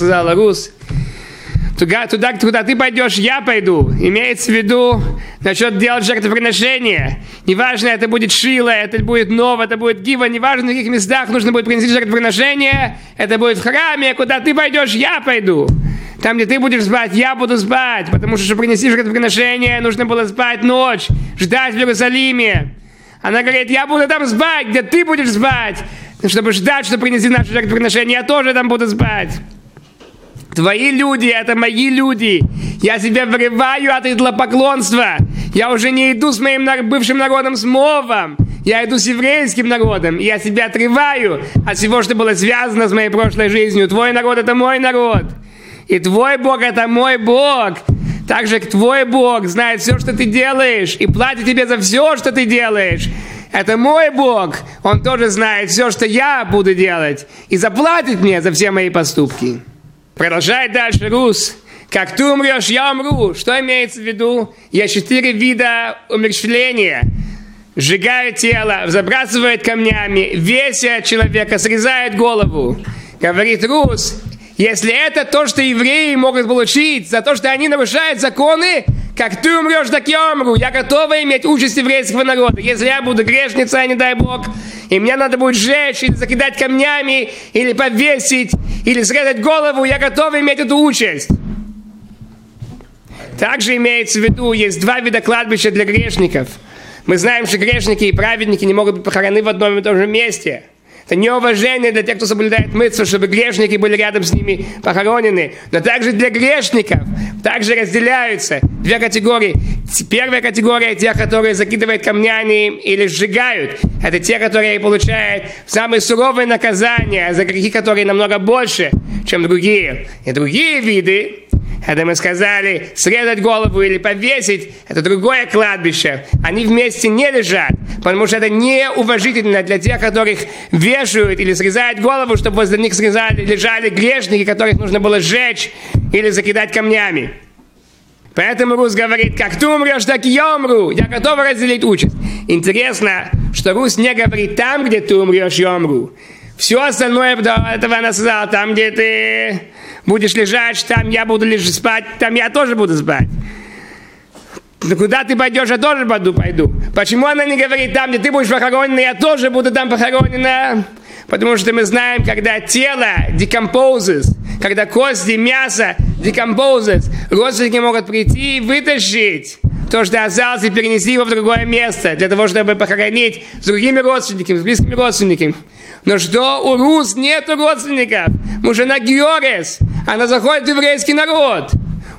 сказала Рус, туда, туда, куда ты пойдешь, я пойду. Имеется в виду насчет делать жертвоприношение. Неважно, это будет Шила, это будет Нова, это будет Гива, неважно, в каких местах нужно будет принести жертвоприношение. Это будет в храме, куда ты пойдешь, я пойду. Там, где ты будешь спать, я буду спать. Потому что, чтобы принести жертвоприношение, нужно было спать ночь, ждать в Иерусалиме. Она говорит, я буду там спать, где ты будешь спать. Чтобы ждать, чтобы принести наше жертвоприношение, я тоже там буду спать. Твои люди, это мои люди. Я себя вырываю от идолопоклонства. Я уже не иду с моим бывшим народом, с Мовом. Я иду с еврейским народом. Я себя отрываю от всего, что было связано с моей прошлой жизнью. Твой народ – это мой народ. И твой Бог – это мой Бог. Также твой Бог знает все, что ты делаешь, и платит тебе за все, что ты делаешь. Это мой Бог. Он тоже знает все, что я буду делать, и заплатит мне за все мои поступки. Продолжает дальше Рус. Как ты умрешь, я умру. Что имеется в виду? Есть четыре вида умерщвления. Сжигают тело, забрасывают камнями, весят человека, срезают голову. Говорит Рус, если это то, что евреи могут получить за то, что они нарушают законы, как ты умрешь, так я умру. Я готова иметь участь еврейского народа. Если я буду грешницей, не дай Бог, и мне надо будет сжечь, или закидать камнями, или повесить, или срезать голову, я готова иметь эту участь. Также имеется в виду, есть два вида кладбища для грешников. Мы знаем, что грешники и праведники не могут быть похоронены в одном и том же месте – это неуважение для тех, кто соблюдает мыцву, чтобы грешники были рядом с ними похоронены. Но также для грешников также разделяются две категории. Первая категория – тех, которые закидывают камнями или сжигают. Это те, которые получают самые суровые наказания за грехи, которые намного больше, чем другие. И другие виды это мы сказали, срезать голову или повесить, это другое кладбище. Они вместе не лежат, потому что это неуважительно для тех, которых вешают или срезают голову, чтобы возле них срезали, лежали грешники, которых нужно было сжечь или закидать камнями. Поэтому Рус говорит, как ты умрешь, так и я умру. Я готов разделить участь. Интересно, что Рус не говорит там, где ты умрешь, я умру. Все остальное до этого она сказала, там, где ты будешь лежать, там я буду лишь спать, там я тоже буду спать. Ну, куда ты пойдешь, я тоже пойду, пойду. Почему она не говорит, там, где ты будешь похоронена, я тоже буду там похоронена? Потому что мы знаем, когда тело decomposes, когда кости, мясо decomposes, родственники могут прийти и вытащить то, что осталось, и перенести его в другое место, для того, чтобы похоронить с другими родственниками, с близкими родственниками. Но что у Рус нет родственников? Мужена Георес. Она заходит в еврейский народ.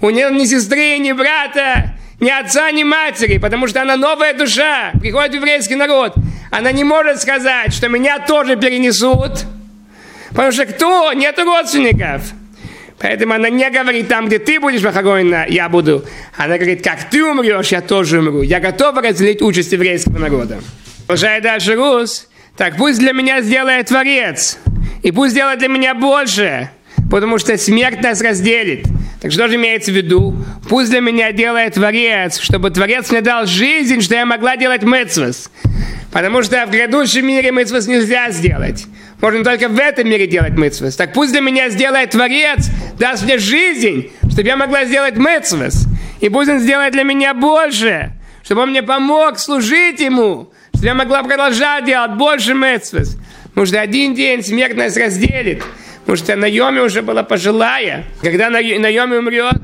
У нее ни сестры, ни брата, ни отца, ни матери, потому что она новая душа, приходит в еврейский народ. Она не может сказать, что меня тоже перенесут, потому что кто? Нет родственников. Поэтому она не говорит, там, где ты будешь похоронена, я буду. Она говорит, как ты умрешь, я тоже умру. Я готова разделить участь еврейского народа. Продолжает дальше Рус. Так пусть для меня сделает Творец. И пусть сделает для меня больше. Потому что смерть нас разделит. Так что же имеется в виду? Пусть для меня делает Творец, чтобы Творец мне дал жизнь, что я могла делать мыцвас. Потому что в грядущем мире мыцвас нельзя сделать. Можно только в этом мире делать мыцвас. Так пусть для меня сделает Творец, даст мне жизнь, чтобы я могла сделать мыцвас. И пусть он сделает для меня больше, чтобы он мне помог служить ему, чтобы я могла продолжать делать больше мецвес. Может, один день смерть нас разделит. Может, Найоми уже была пожилая. Когда Найоми умрет,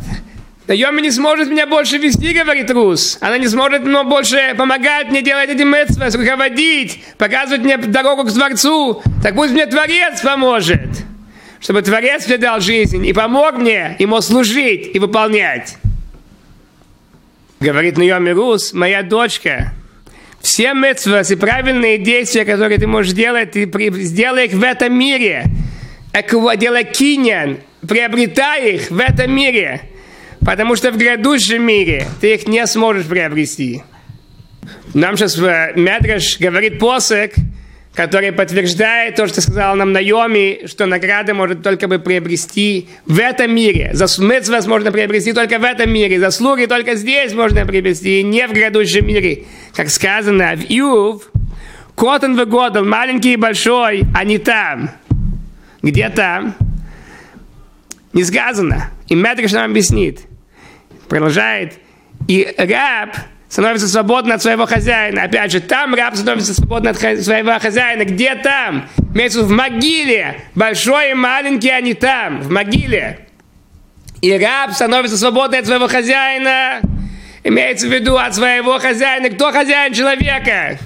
Найоми не сможет меня больше вести, говорит Рус. Она не сможет мне больше помогать мне делать эти мецвес, руководить, показывать мне дорогу к Творцу. Так пусть мне Творец поможет. Чтобы Творец мне дал жизнь и помог мне ему служить и выполнять. Говорит Найоми Рус, моя дочка, все мецвас и правильные действия, которые ты можешь делать, ты сделай их в этом мире. Делай киньян, приобретай их в этом мире. Потому что в грядущем мире ты их не сможешь приобрести. Нам сейчас э, Медреш говорит посок, который подтверждает то, что сказал нам Найоми, что награды может только бы приобрести в этом мире. Засмыцвас можно приобрести только в этом мире. Заслуги только здесь можно приобрести, не в грядущем мире. Как сказано в Иув, Котон выгодал, маленький и большой, они там. Где там? Не сказано. И Медриш нам объяснит. Продолжает. И раб становится свободным от своего хозяина. Опять же, там раб становится свободным от своего хозяина. Где там? Имеется в могиле. Большой и маленький они там, в могиле. И раб становится свободным от своего хозяина. Имеется в виду от своего хозяина. Кто хозяин человека?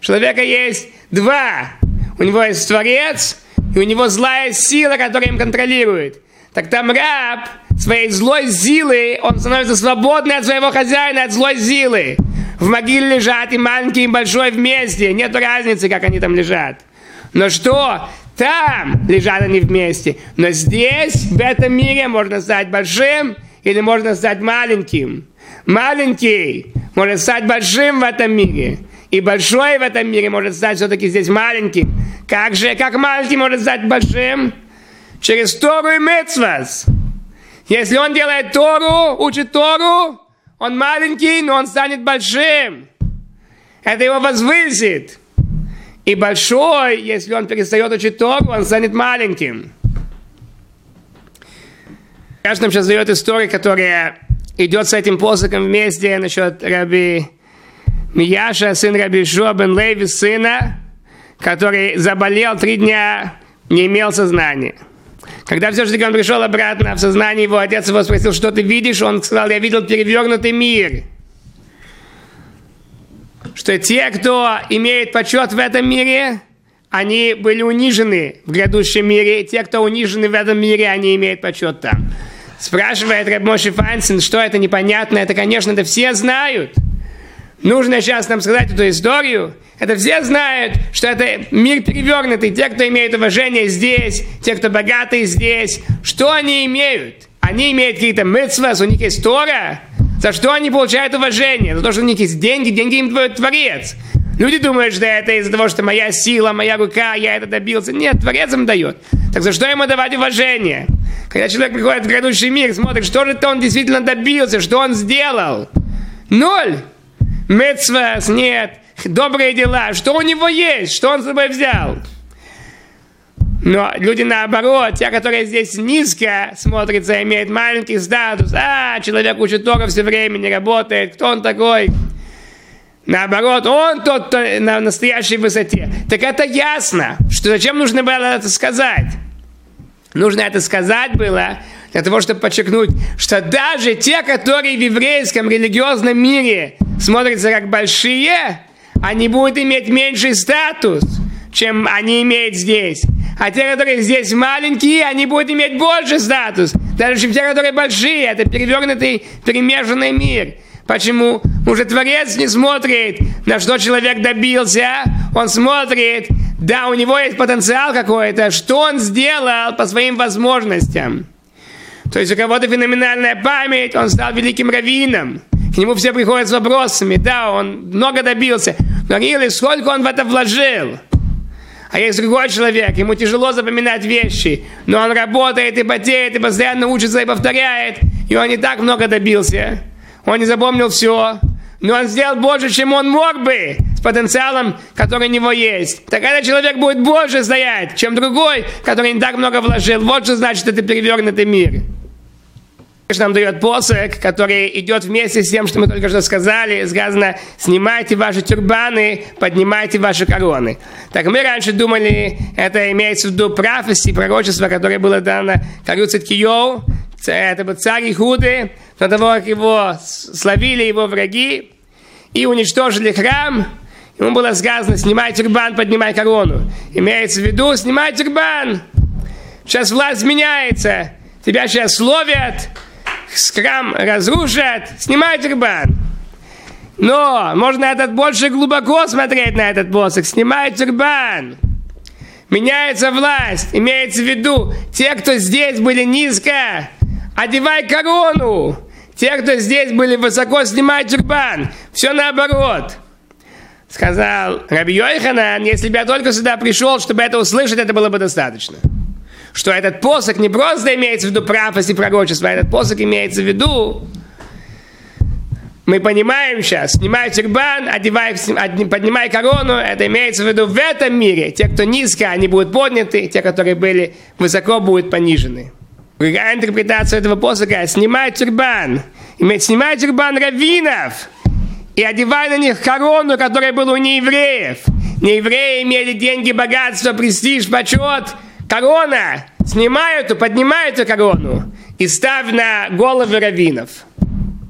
У человека есть два. У него есть Творец, и у него злая сила, которая им контролирует. Так там раб своей злой силой, он становится свободным от своего хозяина, от злой силы. В могиле лежат и маленький, и большой вместе. Нет разницы, как они там лежат. Но что? Там лежат они вместе. Но здесь, в этом мире, можно стать большим или можно стать маленьким. Маленький может стать большим в этом мире. И большой в этом мире может стать все-таки здесь маленьким. Как же, как маленький может стать большим? Через Тору и Мецвас. Если он делает Тору, учит Тору, он маленький, но он станет большим. Это его возвысит. И большой, если он перестает учить Тору, он станет маленьким. Каждый нам сейчас дает историю, которая идет с этим посохом вместе насчет Раби Мияша, сын Раби Шуа бен Леви, сына, который заболел три дня, не имел сознания. Когда все-таки он пришел обратно в сознание, его отец его спросил, что ты видишь? Он сказал, я видел перевернутый мир что те, кто имеет почет в этом мире, они были унижены в грядущем мире. Те, кто унижены в этом мире, они имеют почет там. Спрашивает Рабмоши Фансин, что это непонятно. Это, конечно, это все знают. Нужно сейчас нам сказать эту историю. Это все знают, что это мир перевернутый. Те, кто имеет уважение здесь, те, кто богатые здесь. Что они имеют? Они имеют какие-то митцвас, у них есть Тора. За что они получают уважение? За то, что у них есть деньги, деньги им твой Творец. Люди думают, что это из-за того, что моя сила, моя рука, я это добился. Нет, Творец им дает. Так за что ему давать уважение? Когда человек приходит в грядущий мир, смотрит, что же он действительно добился, что он сделал. Ноль. Мецвас, нет. Добрые дела. Что у него есть? Что он с собой взял? Но люди наоборот, те, которые здесь низко смотрятся, имеют маленький статус. А, человек учит Тора все время, не работает. Кто он такой? Наоборот, он тот, кто на настоящей высоте. Так это ясно, что зачем нужно было это сказать? Нужно это сказать было для того, чтобы подчеркнуть, что даже те, которые в еврейском религиозном мире смотрятся как большие, они будут иметь меньший статус, чем они имеют здесь. А те, которые здесь маленькие, они будут иметь больше статус. Даже чем те, которые большие. Это перевернутый, перемешанный мир. Почему? Уже Творец не смотрит, на что человек добился. Он смотрит, да, у него есть потенциал какой-то, что он сделал по своим возможностям. То есть у кого-то феноменальная память, он стал великим раввином. К нему все приходят с вопросами, да, он много добился. Но говорили, сколько он в это вложил. А есть другой человек, ему тяжело запоминать вещи, но он работает и потеет, и постоянно учится и повторяет, и он не так много добился. Он не запомнил все, но он сделал больше, чем он мог бы, с потенциалом, который у него есть. Так этот человек будет больше стоять, чем другой, который не так много вложил. Вот что значит это перевернутый мир нам дает посох, который идет вместе с тем, что мы только что сказали. Сказано, снимайте ваши тюрбаны, поднимайте ваши короны. Так мы раньше думали, это имеется в виду правости, пророчество, которое было дано Карю Циткиёу. Это был царь Ихуды, до того, как его словили его враги и уничтожили храм. Ему было сказано, снимай тюрбан, поднимай корону. Имеется в виду, снимай тюрбан. Сейчас власть меняется. Тебя сейчас словят, скрам разрушат, снимают тюрбан. Но можно этот больше глубоко смотреть на этот посох. Снимает тюрбан. Меняется власть. Имеется в виду, те, кто здесь были низко, одевай корону. Те, кто здесь были высоко, снимай тюрбан. Все наоборот. Сказал Раби Йоханан, если бы я только сюда пришел, чтобы это услышать, это было бы достаточно что этот посох не просто имеется в виду правость и пророчество, а этот посох имеется в виду мы понимаем сейчас, снимай тюрбан, одевай, поднимай корону, это имеется в виду в этом мире. Те, кто низко, они будут подняты, те, которые были высоко, будут понижены. Другая интерпретация этого посока – снимай тюрбан, снимай тюрбан раввинов и одевай на них корону, которая была у неевреев. Неевреи имели деньги, богатство, престиж, почет – Корона! Снимают и поднимают эту корону и став на головы раввинов.